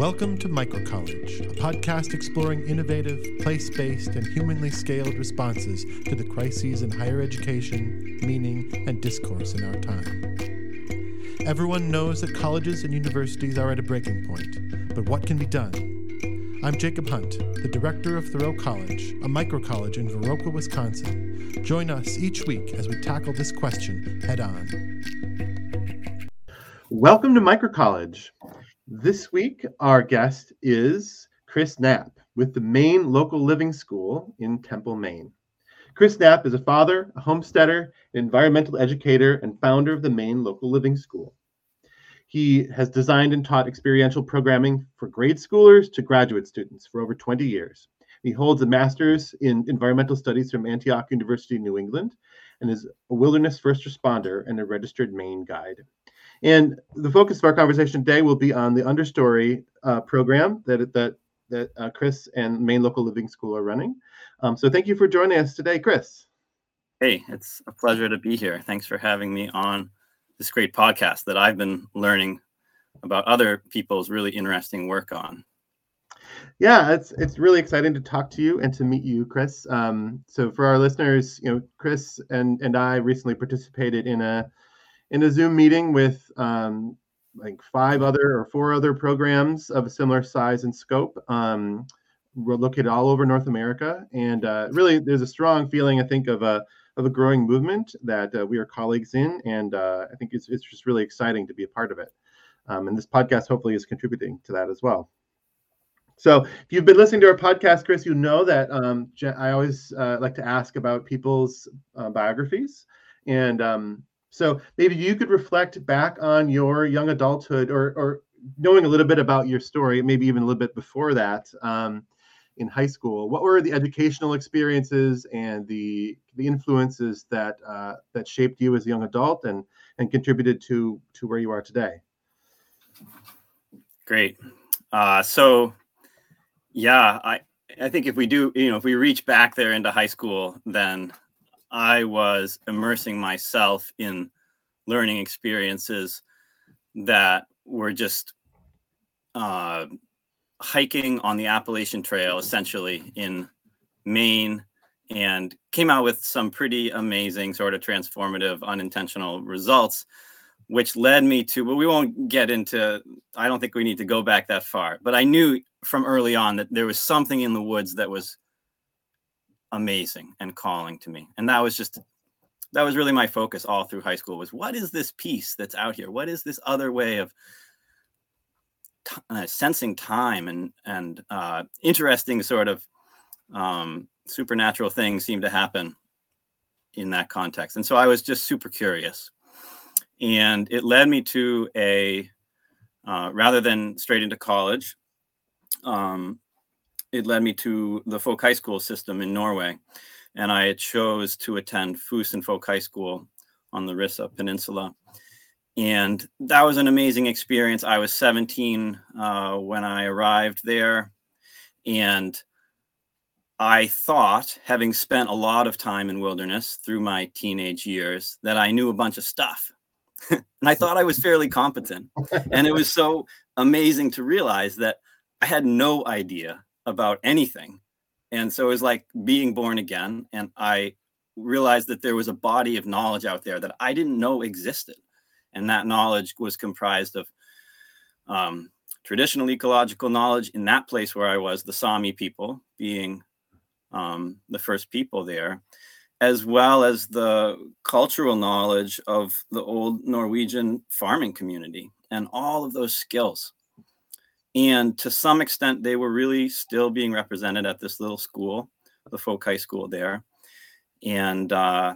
Welcome to Microcollege, a podcast exploring innovative, place based, and humanly scaled responses to the crises in higher education, meaning, and discourse in our time. Everyone knows that colleges and universities are at a breaking point, but what can be done? I'm Jacob Hunt, the director of Thoreau College, a microcollege in Viroqua, Wisconsin. Join us each week as we tackle this question head on. Welcome to Microcollege. This week, our guest is Chris Knapp with the Maine Local Living School in Temple, Maine. Chris Knapp is a father, a homesteader, an environmental educator, and founder of the Maine Local Living School. He has designed and taught experiential programming for grade schoolers to graduate students for over 20 years. He holds a master's in environmental studies from Antioch University, New England, and is a wilderness first responder and a registered Maine guide. And the focus of our conversation today will be on the understory uh, program that that that uh, Chris and Maine Local Living School are running. Um, so thank you for joining us today, Chris. Hey, it's a pleasure to be here. Thanks for having me on this great podcast that I've been learning about other people's really interesting work on. Yeah, it's it's really exciting to talk to you and to meet you, Chris. Um, so for our listeners, you know, Chris and and I recently participated in a in a Zoom meeting with um, like five other or four other programs of a similar size and scope. Um, we're located all over North America, and uh, really, there's a strong feeling, I think, of a of a growing movement that uh, we are colleagues in, and uh, I think it's it's just really exciting to be a part of it. Um, and this podcast hopefully is contributing to that as well. So, if you've been listening to our podcast, Chris, you know that um, I always uh, like to ask about people's uh, biographies, and um, so maybe you could reflect back on your young adulthood or, or knowing a little bit about your story, maybe even a little bit before that um, in high school. What were the educational experiences and the the influences that uh, that shaped you as a young adult and and contributed to to where you are today? Great. Uh, so, yeah, I I think if we do, you know, if we reach back there into high school, then I was immersing myself in learning experiences that were just uh, hiking on the Appalachian Trail, essentially in Maine, and came out with some pretty amazing, sort of transformative, unintentional results, which led me to, well, we won't get into, I don't think we need to go back that far, but I knew from early on that there was something in the woods that was amazing and calling to me. And that was just that was really my focus all through high school was what is this piece that's out here? What is this other way of t- uh, sensing time and and uh, interesting sort of um, supernatural things seem to happen in that context. And so I was just super curious, and it led me to a uh, rather than straight into college. Um, it led me to the folk high school system in Norway. And I chose to attend Fosen Folk High School on the Rissa Peninsula. And that was an amazing experience. I was 17 uh, when I arrived there. And I thought, having spent a lot of time in wilderness through my teenage years, that I knew a bunch of stuff. and I thought I was fairly competent. And it was so amazing to realize that I had no idea about anything. And so it was like being born again. And I realized that there was a body of knowledge out there that I didn't know existed. And that knowledge was comprised of um, traditional ecological knowledge in that place where I was, the Sami people being um, the first people there, as well as the cultural knowledge of the old Norwegian farming community and all of those skills and to some extent they were really still being represented at this little school the folk high school there. And uh,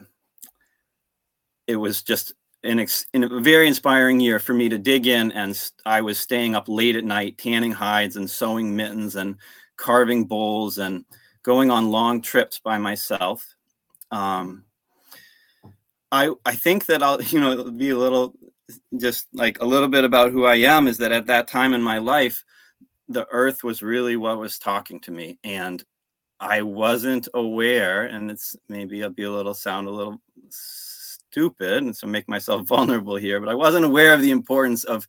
it was just an ex- a very inspiring year for me to dig in and i was staying up late at night tanning hides and sewing mittens and carving bowls and going on long trips by myself. Um, I, I think that I'll you know be a little just like a little bit about who I am is that at that time in my life, the earth was really what was talking to me. And I wasn't aware, and it's maybe I'll be a little sound a little stupid and so make myself vulnerable here, but I wasn't aware of the importance of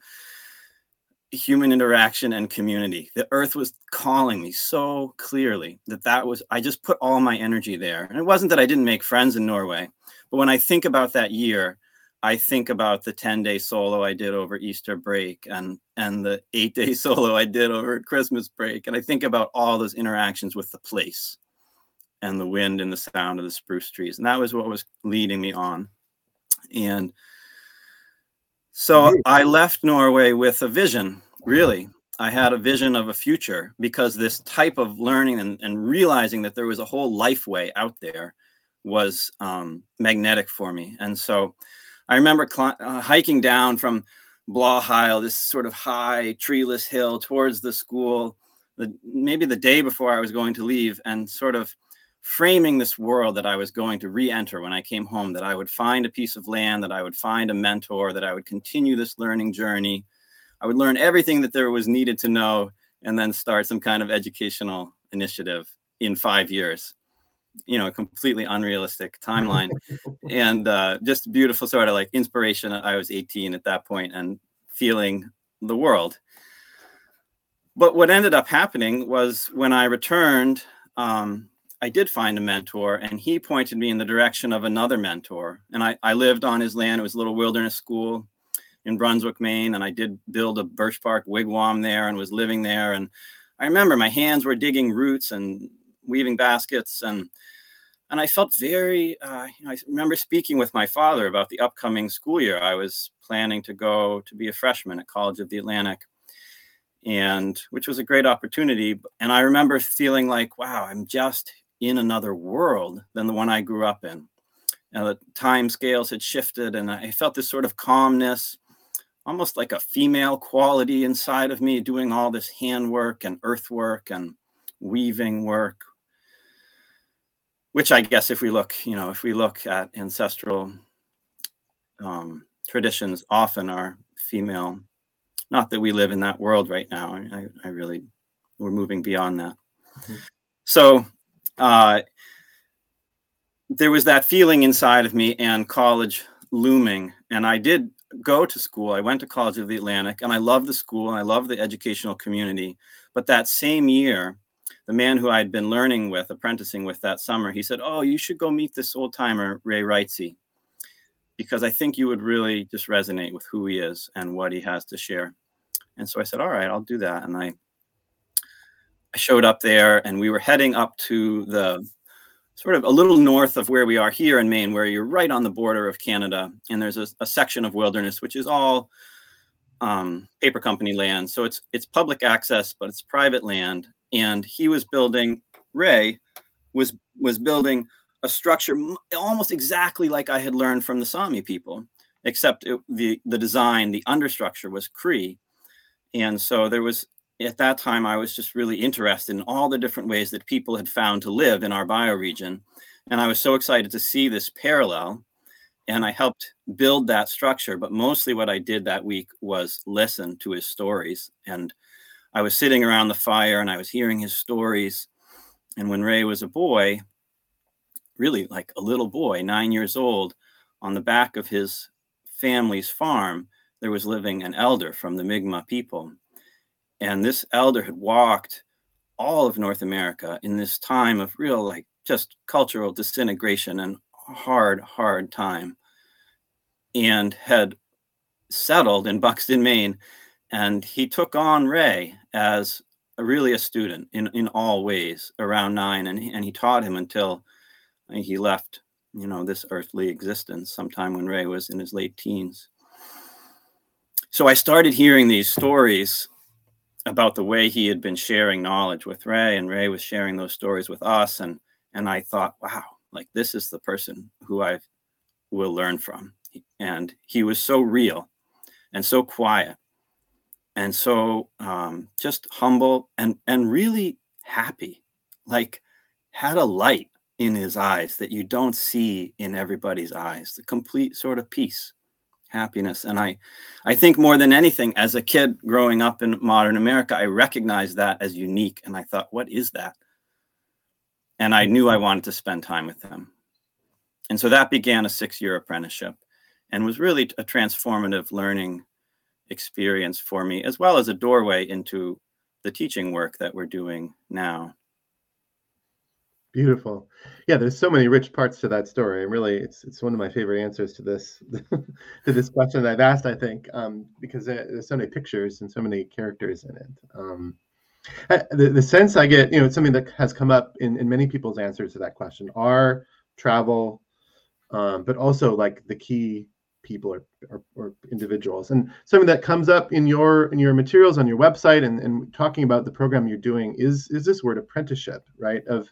human interaction and community. The earth was calling me so clearly that that was, I just put all my energy there. And it wasn't that I didn't make friends in Norway, but when I think about that year, I think about the 10 day solo I did over Easter break and, and the eight day solo I did over Christmas break. And I think about all those interactions with the place and the wind and the sound of the spruce trees. And that was what was leading me on. And so I left Norway with a vision, really. I had a vision of a future because this type of learning and, and realizing that there was a whole life way out there was um, magnetic for me. And so I remember cl- uh, hiking down from Blåheil, this sort of high treeless hill towards the school, the, maybe the day before I was going to leave, and sort of framing this world that I was going to re-enter when I came home, that I would find a piece of land, that I would find a mentor, that I would continue this learning journey. I would learn everything that there was needed to know and then start some kind of educational initiative in five years. You know, a completely unrealistic timeline and uh, just beautiful sort of like inspiration. I was 18 at that point and feeling the world. But what ended up happening was when I returned, um, I did find a mentor, and he pointed me in the direction of another mentor. And I, I lived on his land. It was a little wilderness school in Brunswick, Maine, and I did build a birch bark wigwam there and was living there. And I remember my hands were digging roots and weaving baskets, and and I felt very. Uh, you know, I remember speaking with my father about the upcoming school year. I was planning to go to be a freshman at College of the Atlantic and which was a great opportunity. And I remember feeling like, wow, I'm just in another world than the one I grew up in. And the time scales had shifted, and I felt this sort of calmness, almost like a female quality inside of me, doing all this handwork and earthwork and weaving work. Which I guess, if we look, you know, if we look at ancestral um, traditions, often are female. Not that we live in that world right now. I, I really, we're moving beyond that. Mm-hmm. So uh, there was that feeling inside of me and college looming. And I did go to school. I went to College of the Atlantic and I loved the school and I loved the educational community. But that same year, the man who I had been learning with, apprenticing with that summer, he said, Oh, you should go meet this old timer, Ray Wrightsey, because I think you would really just resonate with who he is and what he has to share. And so I said, All right, I'll do that. And I I showed up there and we were heading up to the sort of a little north of where we are here in Maine, where you're right on the border of Canada. And there's a, a section of wilderness, which is all um, paper company land. So it's it's public access, but it's private land. And he was building, Ray was was building a structure almost exactly like I had learned from the Sami people, except it, the the design, the understructure was Cree. And so there was at that time, I was just really interested in all the different ways that people had found to live in our bioregion. And I was so excited to see this parallel. And I helped build that structure. But mostly what I did that week was listen to his stories. And I was sitting around the fire and I was hearing his stories. And when Ray was a boy, really like a little boy, nine years old, on the back of his family's farm, there was living an elder from the Mi'kmaq people and this elder had walked all of North America in this time of real, like, just cultural disintegration and hard, hard time, and had settled in Buxton, Maine. And he took on Ray as a, really a student in, in all ways around nine. And, and he taught him until he left, you know, this earthly existence sometime when Ray was in his late teens. So I started hearing these stories about the way he had been sharing knowledge with Ray, and Ray was sharing those stories with us. And and I thought, wow, like this is the person who I will learn from. And he was so real and so quiet and so um, just humble and and really happy, like had a light in his eyes that you don't see in everybody's eyes, the complete sort of peace happiness. And I, I think more than anything, as a kid growing up in modern America, I recognized that as unique. And I thought, what is that? And I knew I wanted to spend time with them. And so that began a six year apprenticeship and was really a transformative learning experience for me, as well as a doorway into the teaching work that we're doing now. Beautiful. Yeah, there's so many rich parts to that story. And really, it's it's one of my favorite answers to this to this question that I've asked. I think um, because there's so many pictures and so many characters in it. Um, the, the sense I get, you know, it's something that has come up in, in many people's answers to that question are travel, um, but also like the key people or, or, or, individuals. And something that comes up in your in your materials on your website and, and talking about the program you're doing is is this word apprenticeship right? Of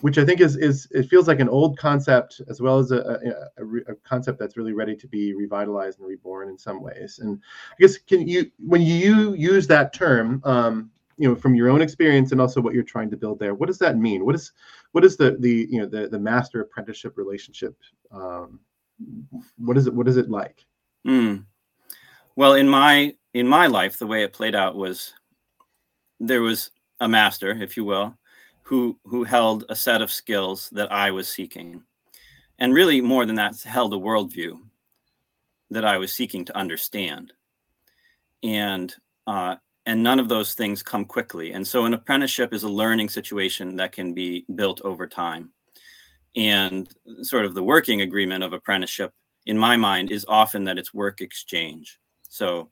which i think is is it feels like an old concept as well as a, a, a, concept that's really ready to be revitalized and reborn in some ways. And i guess can you when you use that term um, you know from your own experience and also what you're trying to build there what does that mean? What is what is the the you know the the master apprenticeship relationship um, what is it what is it like? Mm. well in my in my life the way it played out was there was a master if you will who who held a set of skills that i was seeking. And really more than that held a worldview that i was seeking to understand. And uh, and none of those things come quickly. And so an apprenticeship is a learning situation that can be built over time and sort of the working agreement of apprenticeship in my mind is often that it's work exchange. So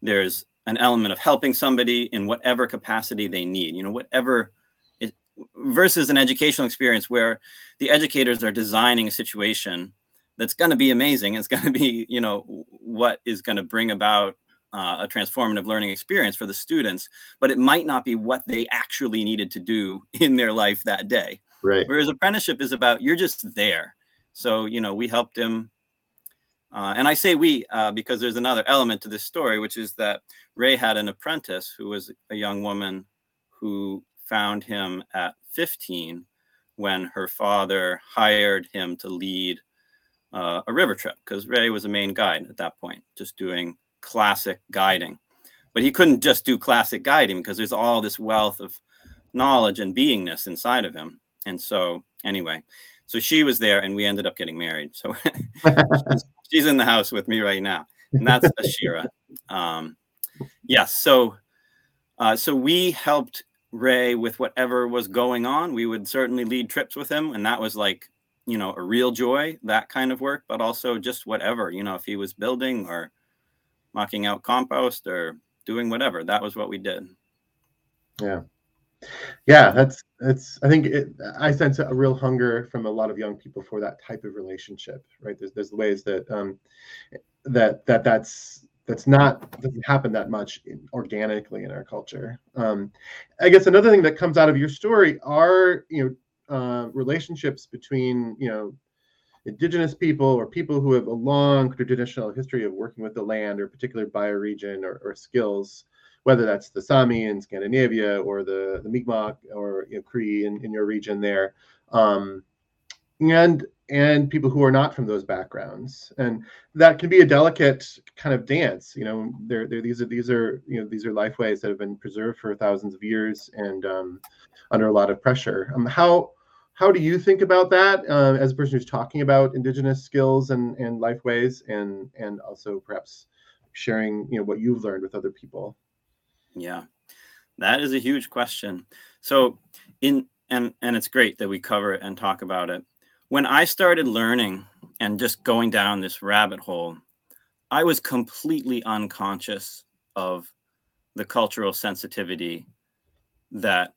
there's an element of helping somebody in whatever capacity they need you know whatever it, versus an educational experience where the educators are designing a situation that's going to be amazing. It's going to be you know what is going to bring about uh, a transformative learning experience for the students but it might not be what they actually needed to do in their life that day Right. Whereas apprenticeship is about you're just there. So you know we helped him, uh, and I say we uh, because there's another element to this story, which is that Ray had an apprentice who was a young woman who found him at 15 when her father hired him to lead uh, a river trip because Ray was a Maine guide at that point, just doing classic guiding. But he couldn't just do classic guiding because there's all this wealth of knowledge and beingness inside of him. And so, anyway, so she was there, and we ended up getting married. So she's, she's, in the house with me right now, and that's Ashira. Um, yes, so uh, so we helped Ray with whatever was going on. We would certainly lead trips with him, and that was like you know a real joy that kind of work, but also just whatever you know if he was building or mucking out compost or doing whatever, that was what we did. Yeah yeah that's that's i think it, i sense a real hunger from a lot of young people for that type of relationship right? There's there's ways that um that that that's that's not doesn't happen that much in, organically in our culture. Um i guess another thing that comes out of your story are you know uh, relationships between you know indigenous people or people who have a long traditional history of working with the land or particular bioregion or, or skills whether that's the Sami in Scandinavia or the, the Mi'kmaq or you know, Cree in, in your region there. Um, and and people who are not from those backgrounds. And that can be a delicate kind of dance you know there these are these are you know these are lifeways that have been preserved for thousands of years and um, under a lot of pressure. Um, how how do you think about that uh, as a person who's talking about indigenous skills and and lifeways and and also perhaps sharing you know what you've learned with other people yeah, that is a huge question. So, in and and it's great that we cover it and talk about it. When I started learning and just going down this rabbit hole, I was completely unconscious of the cultural sensitivity that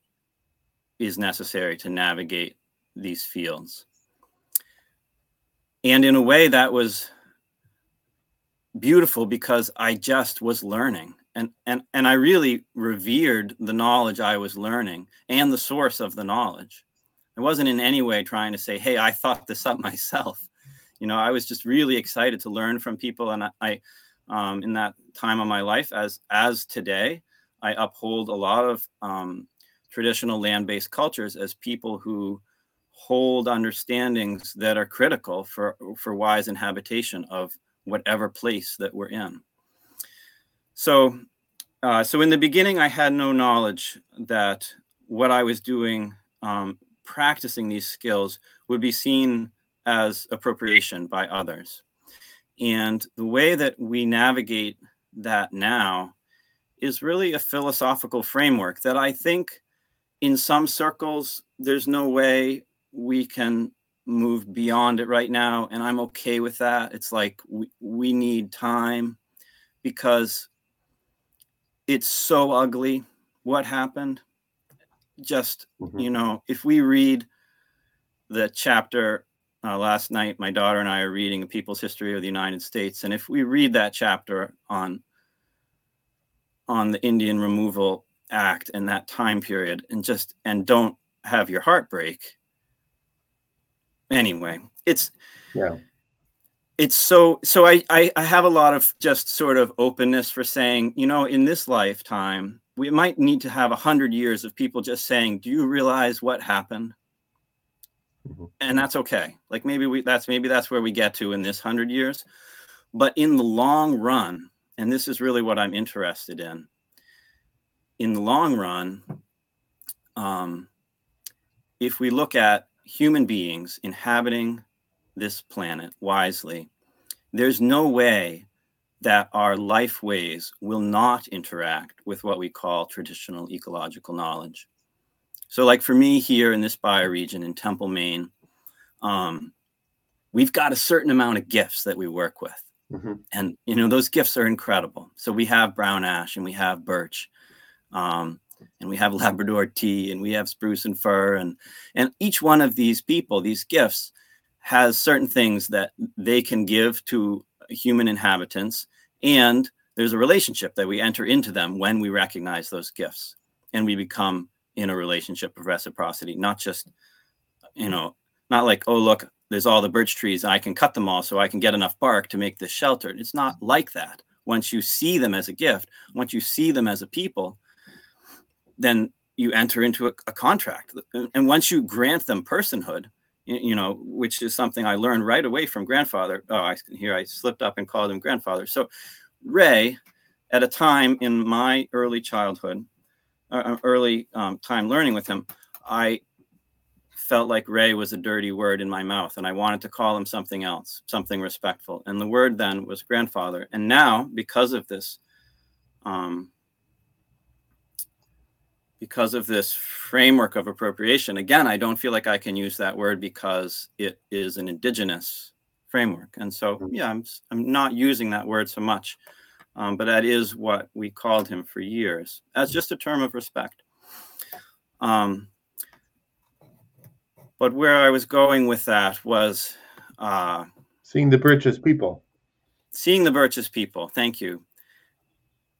is necessary to navigate these fields. And in a way, that was beautiful because I just was learning and and and I really revered the knowledge I was learning and the source of the knowledge. I wasn't in any way trying to say, "Hey, I thought this up myself." You know, I was just really excited to learn from people, and I, I um, in that time of my life, as as today, I uphold a lot of um, traditional land-based cultures as people who hold understandings that are critical for for wise inhabitation of whatever place that we're in. So, uh, so in the beginning, I had no knowledge that what I was doing, um, practicing these skills, would be seen as appropriation by others. And the way that we navigate that now is really a philosophical framework that I think in some circles there's no way we can move beyond it right now and i'm okay with that it's like we, we need time because it's so ugly what happened just mm-hmm. you know if we read the chapter uh, last night my daughter and i are reading a people's history of the united states and if we read that chapter on on the indian removal act in that time period and just and don't have your heart break anyway it's yeah it's so so I, I i have a lot of just sort of openness for saying you know in this lifetime we might need to have a hundred years of people just saying do you realize what happened? Mm-hmm. and that's okay. Like maybe we that's maybe that's where we get to in this hundred years. But in the long run and this is really what i'm interested in in the long run um, if we look at human beings inhabiting this planet wisely, there's no way that our life ways will not interact with what we call traditional ecological knowledge. So, like for me here in this bioregion in Temple, Maine, um, we've got a certain amount of gifts that we work with. Mm-hmm. And, you know, those gifts are incredible. So, we have brown ash and we have birch. Um, and we have Labrador tea and we have spruce and fir and and each one of these people, these gifts, has certain things that they can give to human inhabitants, and there's a relationship that we enter into them when we recognize those gifts, and we become in a relationship of reciprocity, not just you know, not like oh look, there's all the birch trees, I can cut them all so I can get enough bark to make this shelter. It's not like that. Once you see them as a gift, once you see them as a people, then you enter into a, a contract. And once you grant them personhood, you, know, which is something I learned right away from grandfather. Oh, I, here I slipped up and called him grandfather. So Ray, at a time in my early childhood, uh, uh, early um, time learning with him, I felt like Ray was a dirty word in my mouth, and I wanted to call him something else, something respectful. And the word then was grandfather. And now, because of this um, because of this framework of appropriation, again, I don't feel like I can use that word because it is an indigenous framework. And so, mm-hmm. yeah, I'm, I'm not using that word so much, um, but that is what we called him for years as just a term of respect. Um, but where I was going with that was uh, seeing the birches people. Seeing the birches people. Thank you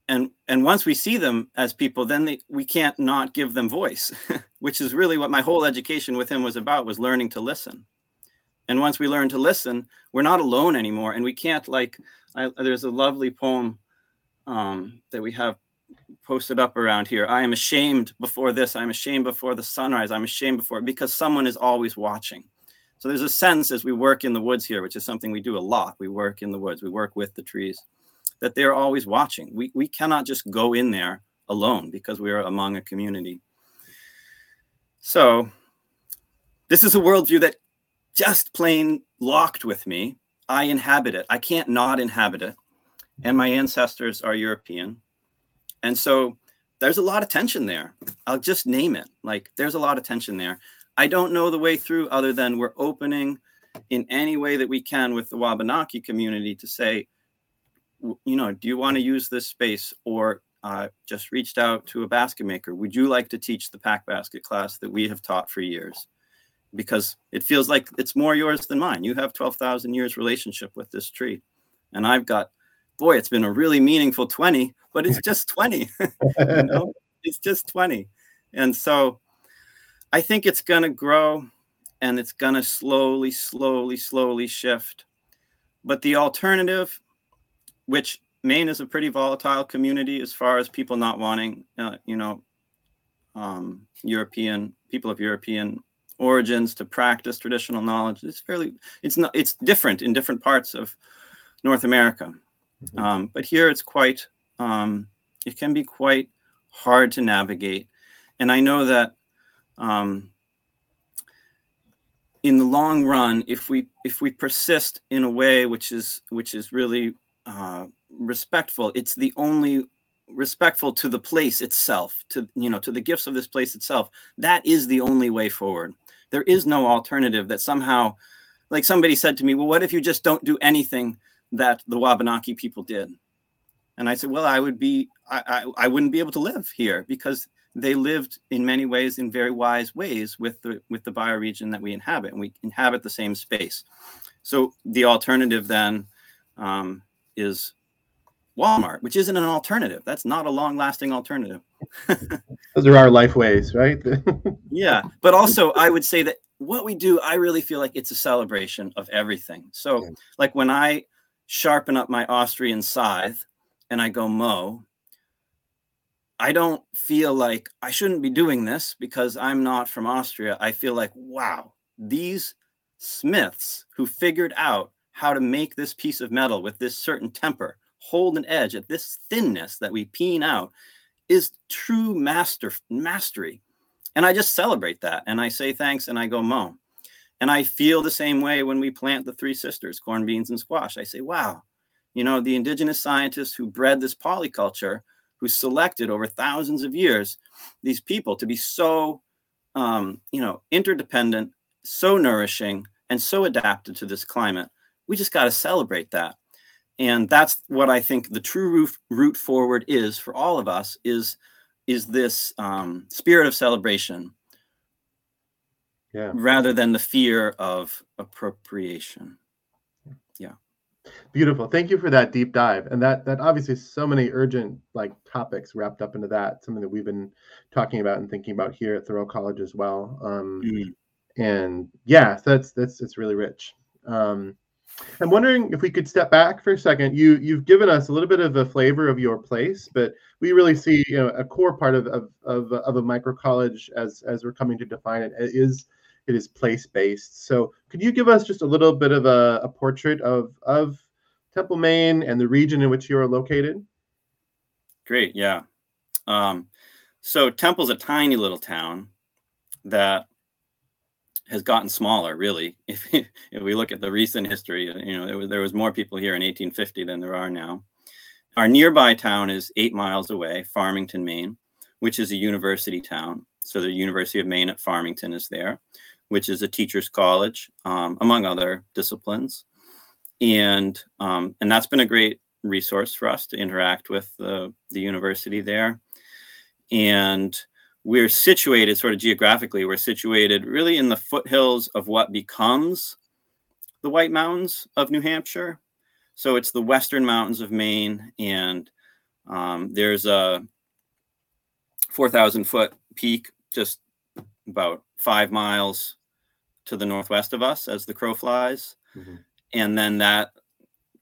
and and once we see them as people then they, we can't not give them voice which is really what my whole education with him was about was learning to listen. And once we learn to listen we're not alone anymore and we can't like I, there's a lovely poem um, that we have posted up around here. I am ashamed before this. I'm ashamed before the sunrise. I'm ashamed before because someone is always watching. So there's a sense as we work in the woods here which is something we do a lot. We work in the woods. We work with the trees that they're always watching. We, we cannot just go in there alone because we are among a community. So, this is a worldview that just plain locked with me. I inhabit it. I can't not inhabit it. And my ancestors are European. And so there's a lot of tension there. I'll just name it. Like there's a lot of tension there. I don't know the way through other than we're opening in any way that we can with the Wabanaki community to say, you know, do you want to use this space or uh, just reached out to a basket maker? Would you like to teach the pack basket class that we have taught for years? Because it feels like it's more yours than mine. You have 12,000 years relationship with this tree. And I've got, boy, it's been a really meaningful 20, but it's just 20. you know? It's just 20. And so I think it's going to grow and it's going to slowly, slowly, slowly shift. But the alternative which Maine is a pretty volatile community as far as people not wanting, uh, you know, um, European people of European origins to practice traditional knowledge. It's fairly, it's not, it's different in different parts of North America. Mm-hmm. Um, but here it's quite, um, it can be quite hard to navigate. And I know that um, in the long run, if we if we persist in a way which is which is really uh, respectful. It's the only respectful to the place itself, to you know, to the gifts of this place itself. That is the only way forward. There is no alternative that somehow, like somebody said to me, well, what if you just don't do anything that the Wabanaki people did? And I said, well, I would be, I, I, I wouldn't be able to live here because they lived in many ways in very wise ways with the with the bioregion that we inhabit, and we inhabit the same space. So the alternative then um, is Walmart, which isn't an alternative. That's not a long-lasting alternative. Those are our life ways, right? yeah, but also I would say that what we do, I really feel like it's a celebration of everything. So, yeah. like when I sharpen up my Austrian scythe and I go mow, I don't feel like I shouldn't be doing this because I'm not from Austria. I feel like, wow, these smiths who figured out how to make this piece of metal with this certain temper hold an edge at this thinness that we peen out is true master mastery. And I just celebrate that and I say thanks and I go mow. And I feel the same way when we plant the three sisters, corn, beans, and squash. I say, wow, you know, the indigenous scientists who bred this polyculture who selected over thousands of years these people to be so um, you know interdependent so nourishing and so adapted to this climate we just got to celebrate that and that's what i think the true route, route forward is for all of us is is this um, spirit of celebration yeah. rather than the fear of appropriation yeah Beautiful. Thank you for that deep dive. And that that obviously so many urgent like topics wrapped up into that. Something that we've been talking about and thinking about here at Thoreau College as well. Um, mm. And yeah, so that's that's it's really rich. Um, I'm wondering if we could step back for a second. You you've given us a little bit of a flavor of your place, but we really see you know a core part of of of, of a micro college as as we're coming to define it is it is place based. So could you give us just a little bit of a, a portrait of of Temple, Maine, and the region in which you are located? Great, yeah. Um, so Temple's a tiny little town that has gotten smaller, really. If, if we look at the recent history, you know, there was, there was more people here in 1850 than there are now. Our nearby town is eight miles away, Farmington, Maine, which is a university town. So the University of Maine at Farmington is there which is a teacher's college, um, among other disciplines. And, um, and that's been a great resource for us to interact with the, the university there. And we're situated sort of geographically, we're situated really in the foothills of what becomes the White Mountains of New Hampshire. So it's the western mountains of Maine, and um, there's a 4,000 foot peak just about five miles to the northwest of us as the crow flies. Mm-hmm. And then that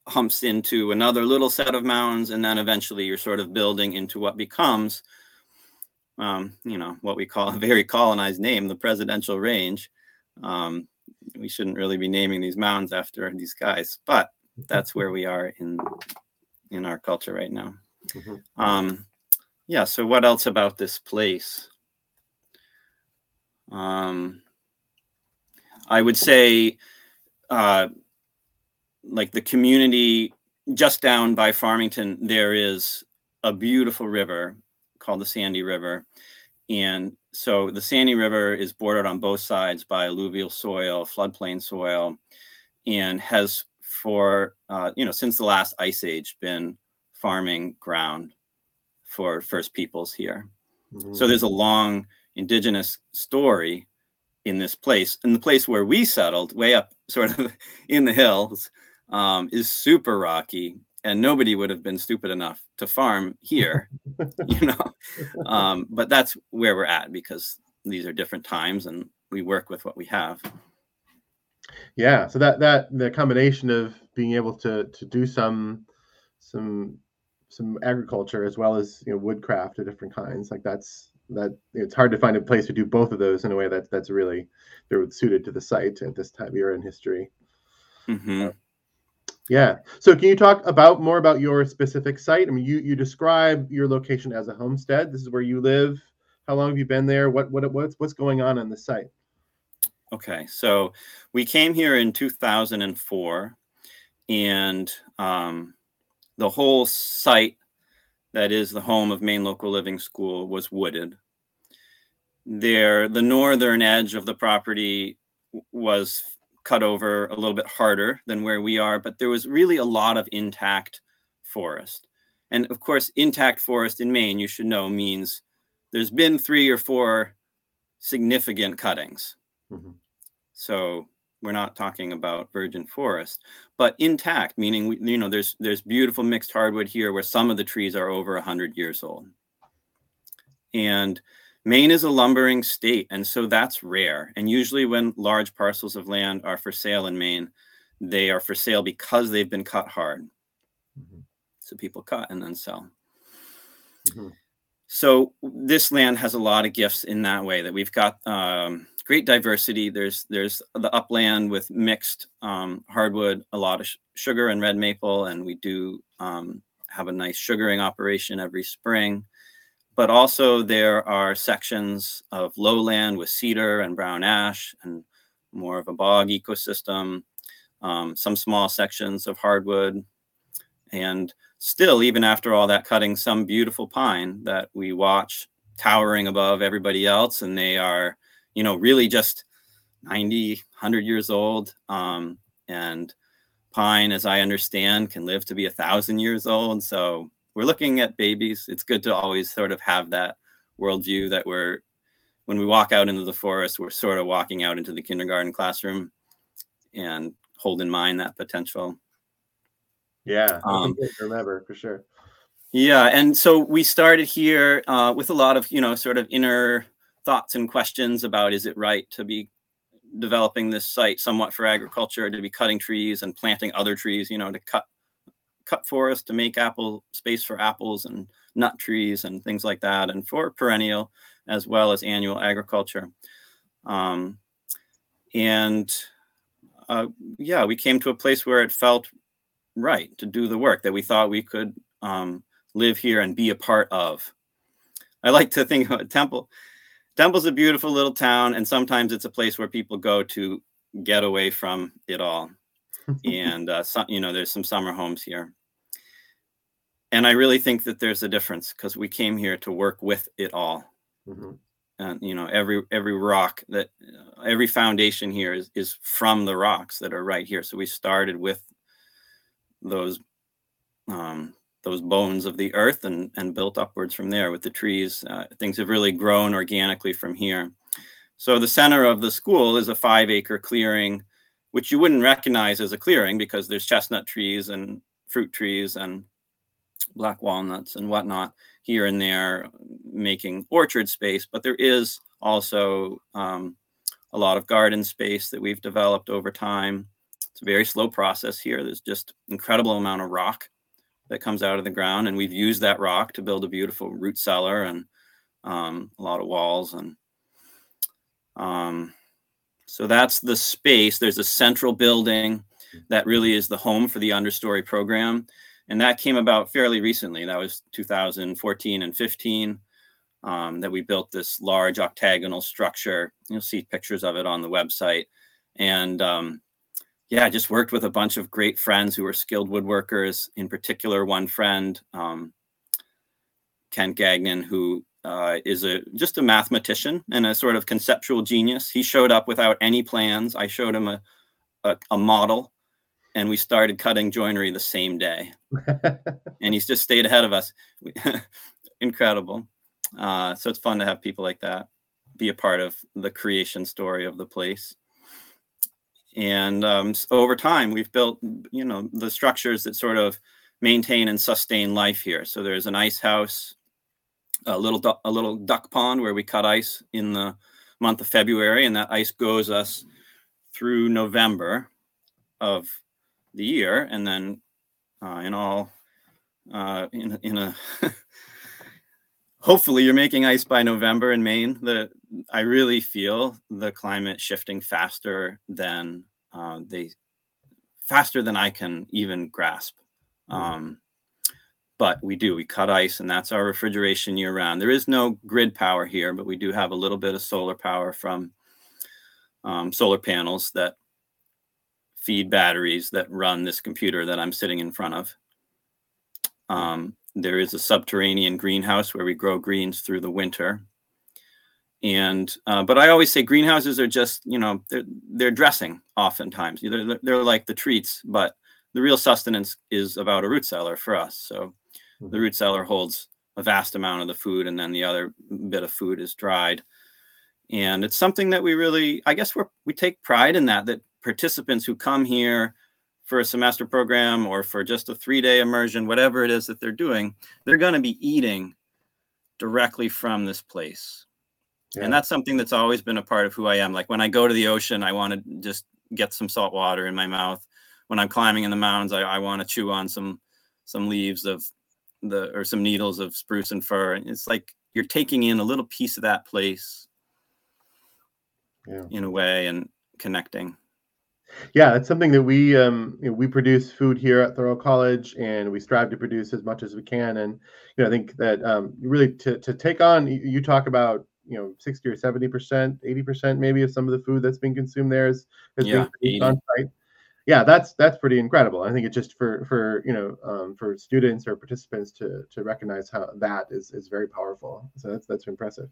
humps into another little set of mountains. And then eventually you're sort of building into what becomes, um, you know, what we call a very colonized name, the presidential range. Um, we shouldn't really be naming these mountains after these guys, but that's where we are in in our culture right now. Mm-hmm. Um, yeah. So what else about this place? Um, I would say, uh, like the community just down by Farmington, there is a beautiful river called the Sandy River. And so the Sandy River is bordered on both sides by alluvial soil, floodplain soil, and has for, uh, you know, since the last ice age been farming ground for First Peoples here. Mm-hmm. So there's a long indigenous story in this place. And the place where we settled, way up sort of in the hills, um, is super rocky. And nobody would have been stupid enough to farm here, you know. Um, but that's where we're at because these are different times and we work with what we have. Yeah. So that that the combination of being able to to do some some some agriculture as well as you know woodcraft of different kinds like that's that it's hard to find a place to do both of those in a way that's that's really they're suited to the site at this time year in history. Mm-hmm. Uh, yeah. So can you talk about more about your specific site? I mean, you you describe your location as a homestead. This is where you live. How long have you been there? What what what's what's going on on the site? Okay, so we came here in 2004, and um, the whole site that is the home of Maine Local Living School was wooded. There, the northern edge of the property was cut over a little bit harder than where we are, but there was really a lot of intact forest. And of course, intact forest in Maine, you should know, means there's been three or four significant cuttings. Mm-hmm. So we're not talking about virgin forest, but intact, meaning you know there's there's beautiful mixed hardwood here where some of the trees are over hundred years old. And Maine is a lumbering state, and so that's rare. And usually, when large parcels of land are for sale in Maine, they are for sale because they've been cut hard. Mm-hmm. So people cut and then sell. Mm-hmm. So this land has a lot of gifts in that way that we've got um, great diversity. There's there's the upland with mixed um, hardwood, a lot of sh- sugar and red maple, and we do um, have a nice sugaring operation every spring but also there are sections of lowland with cedar and brown ash and more of a bog ecosystem, um, some small sections of hardwood, and still, even after all that cutting, some beautiful pine that we watch towering above everybody else, and they are, you know, really just 90, 100 years old. Um, and pine, as I understand, can live to be a thousand years old. So we're looking at babies. It's good to always sort of have that worldview that we're when we walk out into the forest, we're sort of walking out into the kindergarten classroom and hold in mind that potential. Yeah, um, remember for sure. Yeah, and so we started here uh, with a lot of you know sort of inner thoughts and questions about is it right to be developing this site somewhat for agriculture, to be cutting trees and planting other trees, you know, to cut cut forest to make apple space for apples and nut trees and things like that, and for perennial as well as annual agriculture. Um, and uh, yeah, we came to a place where it felt right to do the work that we thought we could um, live here and be a part of. I like to think about Temple. Temple's a beautiful little town, and sometimes it's a place where people go to get away from it all and uh, some, you know, there's some summer homes here. And I really think that there's a difference because we came here to work with it all. Mm-hmm. And you know, every every rock that uh, every foundation here is is from the rocks that are right here. So we started with those um, those bones of the earth and and built upwards from there with the trees. Uh, things have really grown organically from here. So the center of the school is a five acre clearing which you wouldn't recognize as a clearing because there's chestnut trees and fruit trees and black walnuts and whatnot here and there making orchard space but there is also um, a lot of garden space that we've developed over time. It's a very slow process here. There's just incredible amount of rock that comes out of the ground and we've used that rock to build a beautiful root cellar and um, a lot of walls and um, so that's the space. There's a central building that really is the home for the understory program. And that came about fairly recently. That was 2014 and 15 um, that we built this large octagonal structure. You'll see pictures of it on the website. And um, yeah, I just worked with a bunch of great friends who were skilled woodworkers. In particular, one friend, um, Kent Gagnon, who uh, is a just a mathematician and a sort of conceptual genius. He showed up without any plans. I showed him a, a, a model, and we started cutting joinery the same day. and he's just stayed ahead of us. Incredible. Uh, so it's fun to have people like that be a part of the creation story of the place. And um, so over time, we've built, you know, the structures that sort of maintain and sustain life here. So there's an ice house a little du- a little duck pond where we cut ice in the month of February, and that ice goes us through November of the year, and then uh, in all uh, in in a hopefully you're making ice by November in Maine. The I really feel the climate shifting faster than uh, they faster than I can even grasp. Mm. Um, but we do we cut ice and that's our refrigeration year round there is no grid power here but we do have a little bit of solar power from um, solar panels that feed batteries that run this computer that i'm sitting in front of Um, there is a subterranean greenhouse where we grow greens through the winter. And uh, but I always say greenhouses are just you know they're they're dressing oftentimes. They're they're like the treats, but the real sustenance is about a root cellar for us. So the root cellar holds a vast amount of the food, and then the other bit of food is dried. And it's something that we really, I guess, we we take pride in that. That participants who come here for a semester program or for just a three day immersion, whatever it is that they're doing, they're going to be eating directly from this place. Yeah. And that's something that's always been a part of who I am. Like when I go to the ocean, I want to just get some salt water in my mouth. When I'm climbing in the mountains, I, I want to chew on some some leaves of the or some needles of spruce and fir. And it's like you're taking in a little piece of that place yeah. in a way and connecting. Yeah, it's something that we um, you know, we produce food here at Thoreau College, and we strive to produce as much as we can. And you know, I think that um, really to to take on, you talk about you know 60 or 70 percent, 80 percent maybe of some of the food that's being consumed there is, is yeah, being on site. Yeah, that's that's pretty incredible. I think it's just for for you know um, for students or participants to to recognize how that is is very powerful. So that's that's impressive.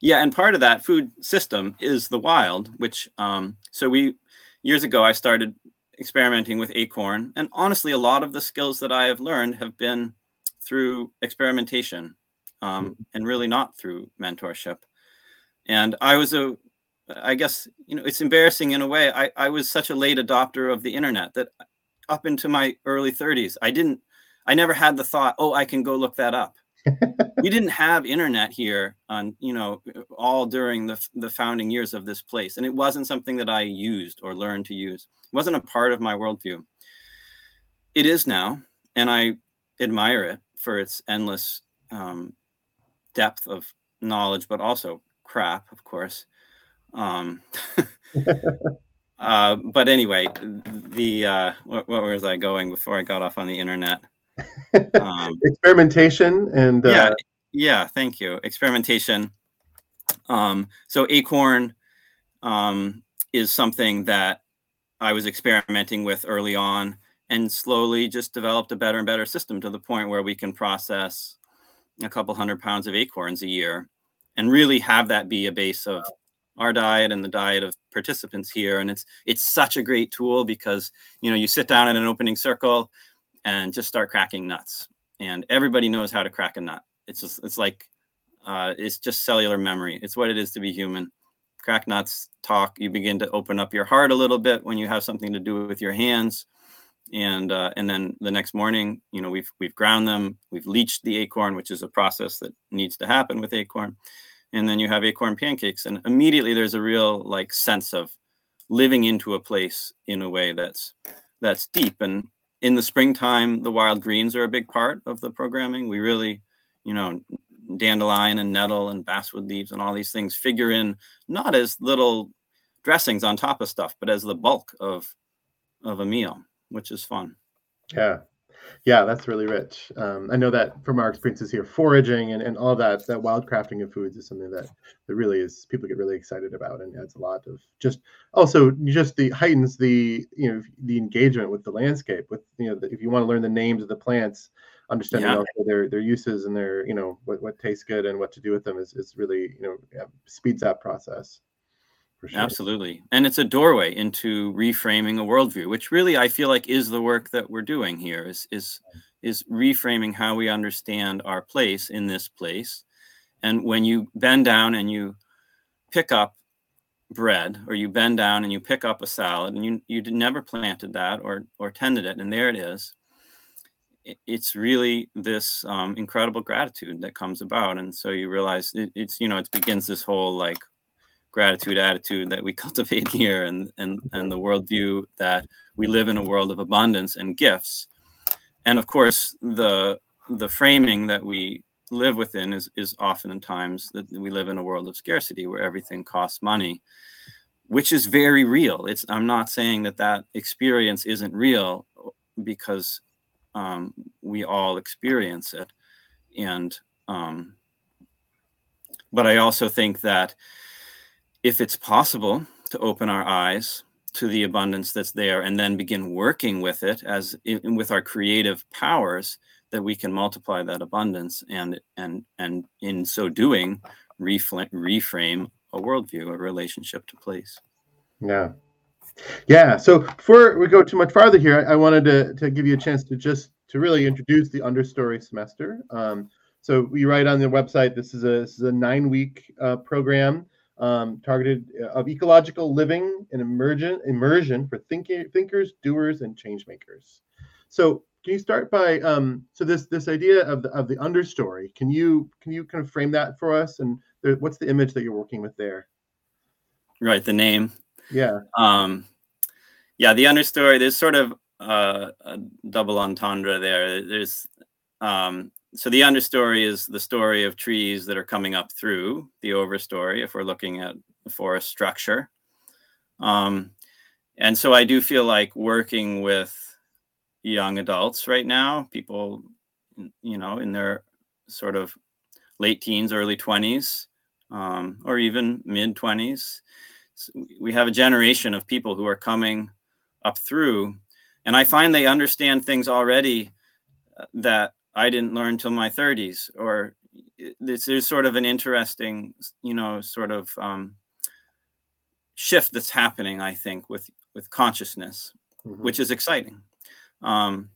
Yeah, and part of that food system is the wild, which um, so we years ago, I started experimenting with Acorn. And honestly, a lot of the skills that I have learned have been through experimentation um, mm-hmm. and really not through mentorship. And I was a, I guess, you know, it's embarrassing in a way. I, I was such a late adopter of the internet that up into my early 30s, I didn't, I never had the thought, oh, I can go look that up. we didn't have internet here on you know all during the the founding years of this place and it wasn't something that i used or learned to use it wasn't a part of my worldview it is now and i admire it for its endless um, depth of knowledge but also crap of course um, uh, but anyway the uh, what, what was i going before i got off on the internet um, experimentation and uh, yeah, yeah. Thank you. Experimentation. Um, so Acorn um, is something that I was experimenting with early on, and slowly just developed a better and better system to the point where we can process a couple hundred pounds of acorns a year, and really have that be a base of our diet and the diet of participants here and it's it's such a great tool because you know you sit down in an opening circle and just start cracking nuts. And everybody knows how to crack a nut. It's just, it's like, uh, it's just cellular memory. It's what it is to be human. Crack nuts, talk. You begin to open up your heart a little bit when you have something to do with your hands. And uh, and then the next morning, you know, we've we've ground them, we've leached the acorn, which is a process that needs to happen with acorn. And then you have acorn pancakes, and immediately there's a real like sense of living into a place in a way that's that's deep and in the springtime, the wild greens are a big part of the programming. We really, you know, dandelion and nettle and basswood leaves and all these things figure in not as little dressings on top of stuff, but as the bulk of of a meal, which is fun. Yeah, yeah, that's really rich. Um, I know that from our experiences here, foraging and, and all that, that wild crafting of foods is something that, that really is people get really excited about and adds a lot of just also just the heightens the you know the engagement with the landscape with you know the, if you want to learn the names of the plants, understanding yeah. also their their uses and their you know what, what tastes good and what to do with them is, is really you know speeds that process. Sure. Absolutely. And it's a doorway into reframing a worldview, which really I feel like is the work that we're doing here is is is reframing how we understand our place in this place. And when you bend down and you pick up bread or you bend down and you pick up a salad and you you never planted that or or tended it and there it is it's really this um, incredible gratitude that comes about and so you realize it, it's you know it begins this whole like gratitude attitude that we cultivate here and and and the worldview that we live in a world of abundance and gifts. And of course the the framing that we live within is is oftentimes that we live in a world of scarcity where everything costs money which is very real. It's i'm not saying that that experience isn't real because um, we all experience it. And um, but i also think that if it's possible to open our eyes to the abundance that's there and then begin working with it as in, with our creative powers that we can multiply that abundance and and and in so doing reframe a worldview, a relationship to place. Yeah. Yeah. So before we go too much farther here, I, I wanted to, to give you a chance to just to really introduce the understory semester. Um, so we write on the website, this is a, this is a nine week uh, program um, targeted uh, of ecological living and emergent immersion for thinking, thinkers, doers, and change makers. So can you start by um, so this this idea of the of the understory? Can you can you kind of frame that for us? And there, what's the image that you're working with there? Right, the name. Yeah. Um, yeah, the understory. There's sort of uh, a double entendre there. There's um, so the understory is the story of trees that are coming up through the overstory. If we're looking at the forest structure, um, and so I do feel like working with young adults right now, people, you know, in their sort of late teens, early 20s, um, or even mid 20s. So we have a generation of people who are coming up through, and I find they understand things already uh, that I didn't learn till my 30s. Or this is sort of an interesting, you know, sort of um, shift that's happening. I think with with consciousness, mm-hmm. which is exciting. Um,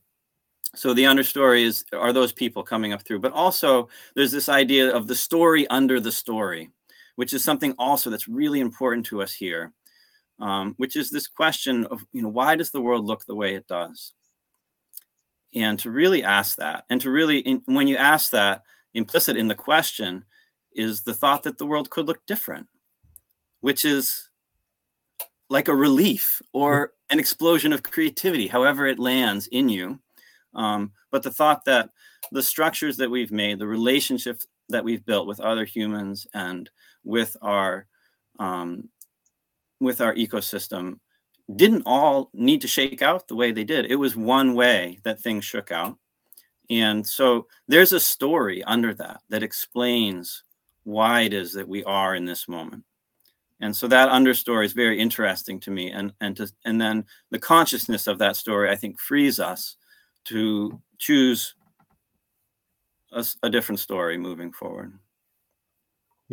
so the understory is are those people coming up through, but also there's this idea of the story under the story, which is something also that's really important to us here, um, which is this question of you know why does the world look the way it does, and to really ask that, and to really in, when you ask that, implicit in the question is the thought that the world could look different, which is like a relief or an explosion of creativity, however it lands in you. Um, but the thought that the structures that we've made, the relationships that we've built with other humans and with our um, with our ecosystem didn't all need to shake out the way they did. It was one way that things shook out. And so there's a story under that that explains why it is that we are in this moment and so that understory is very interesting to me and and to and then the consciousness of that story i think frees us to choose a, a, different story moving forward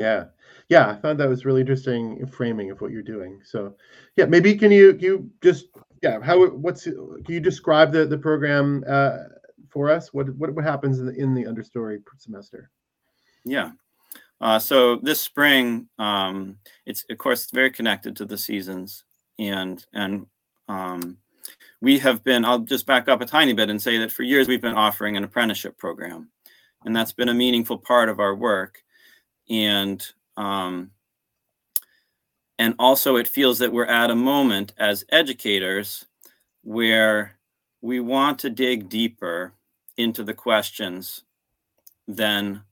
yeah. Yeah i found that was really interesting framing of what you're doing so yeah maybe can you you just yeah how what's can you describe the the program uh, for us? What what, what happens in the in the understory semester? Yeah. Uh, so this spring, um, it's of course very connected to the seasons, and and um, we have been. I'll just back up a tiny bit and say that for years we've been offering an apprenticeship program, and that's been a meaningful part of our work, and um, and also it feels that we're at a moment as educators where we want to dig deeper into the questions than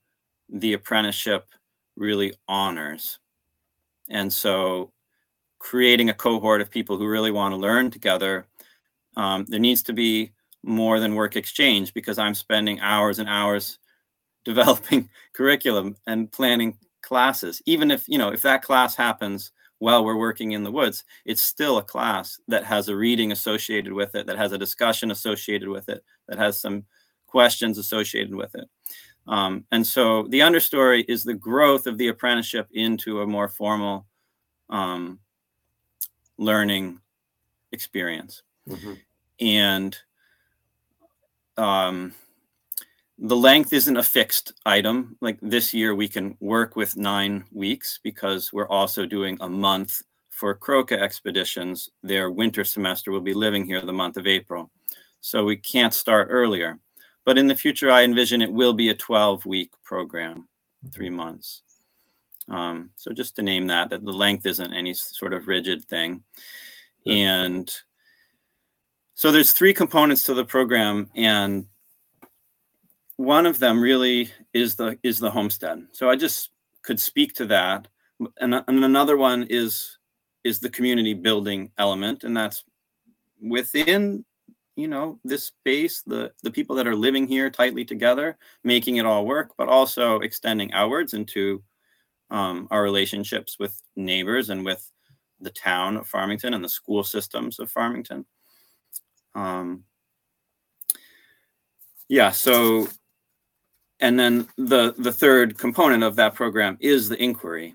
the apprenticeship really honors. And so creating a cohort of people who really want to learn together, um, there needs to be more than work exchange because I'm spending hours and hours developing curriculum and planning classes. Even if, you know, if that class happens while we're working in the woods, it's still a class that has a reading associated with it, that has a discussion associated with it, that has some questions associated with it. Um, and so the understory is the growth of the apprenticeship into a more formal um, learning experience. Mm-hmm. And um, the length isn't a fixed item. Like this year, we can work with nine weeks because we're also doing a month for Kroka expeditions. Their winter semester will be living here the month of April. So we can't start earlier. But in the future, I envision it will be a 12 week program, three months. Um, so just to name that, that the length isn't any sort of rigid thing. And so there's three components to the program, and one of them really is the is the homestead. So I just could speak to that, and, and another one is is the community building element, and that's within you know this space the the people that are living here tightly together making it all work but also extending outwards into um, our relationships with neighbors and with the town of farmington and the school systems of farmington um, Yeah. So, and then the the third component of that program is the inquiry.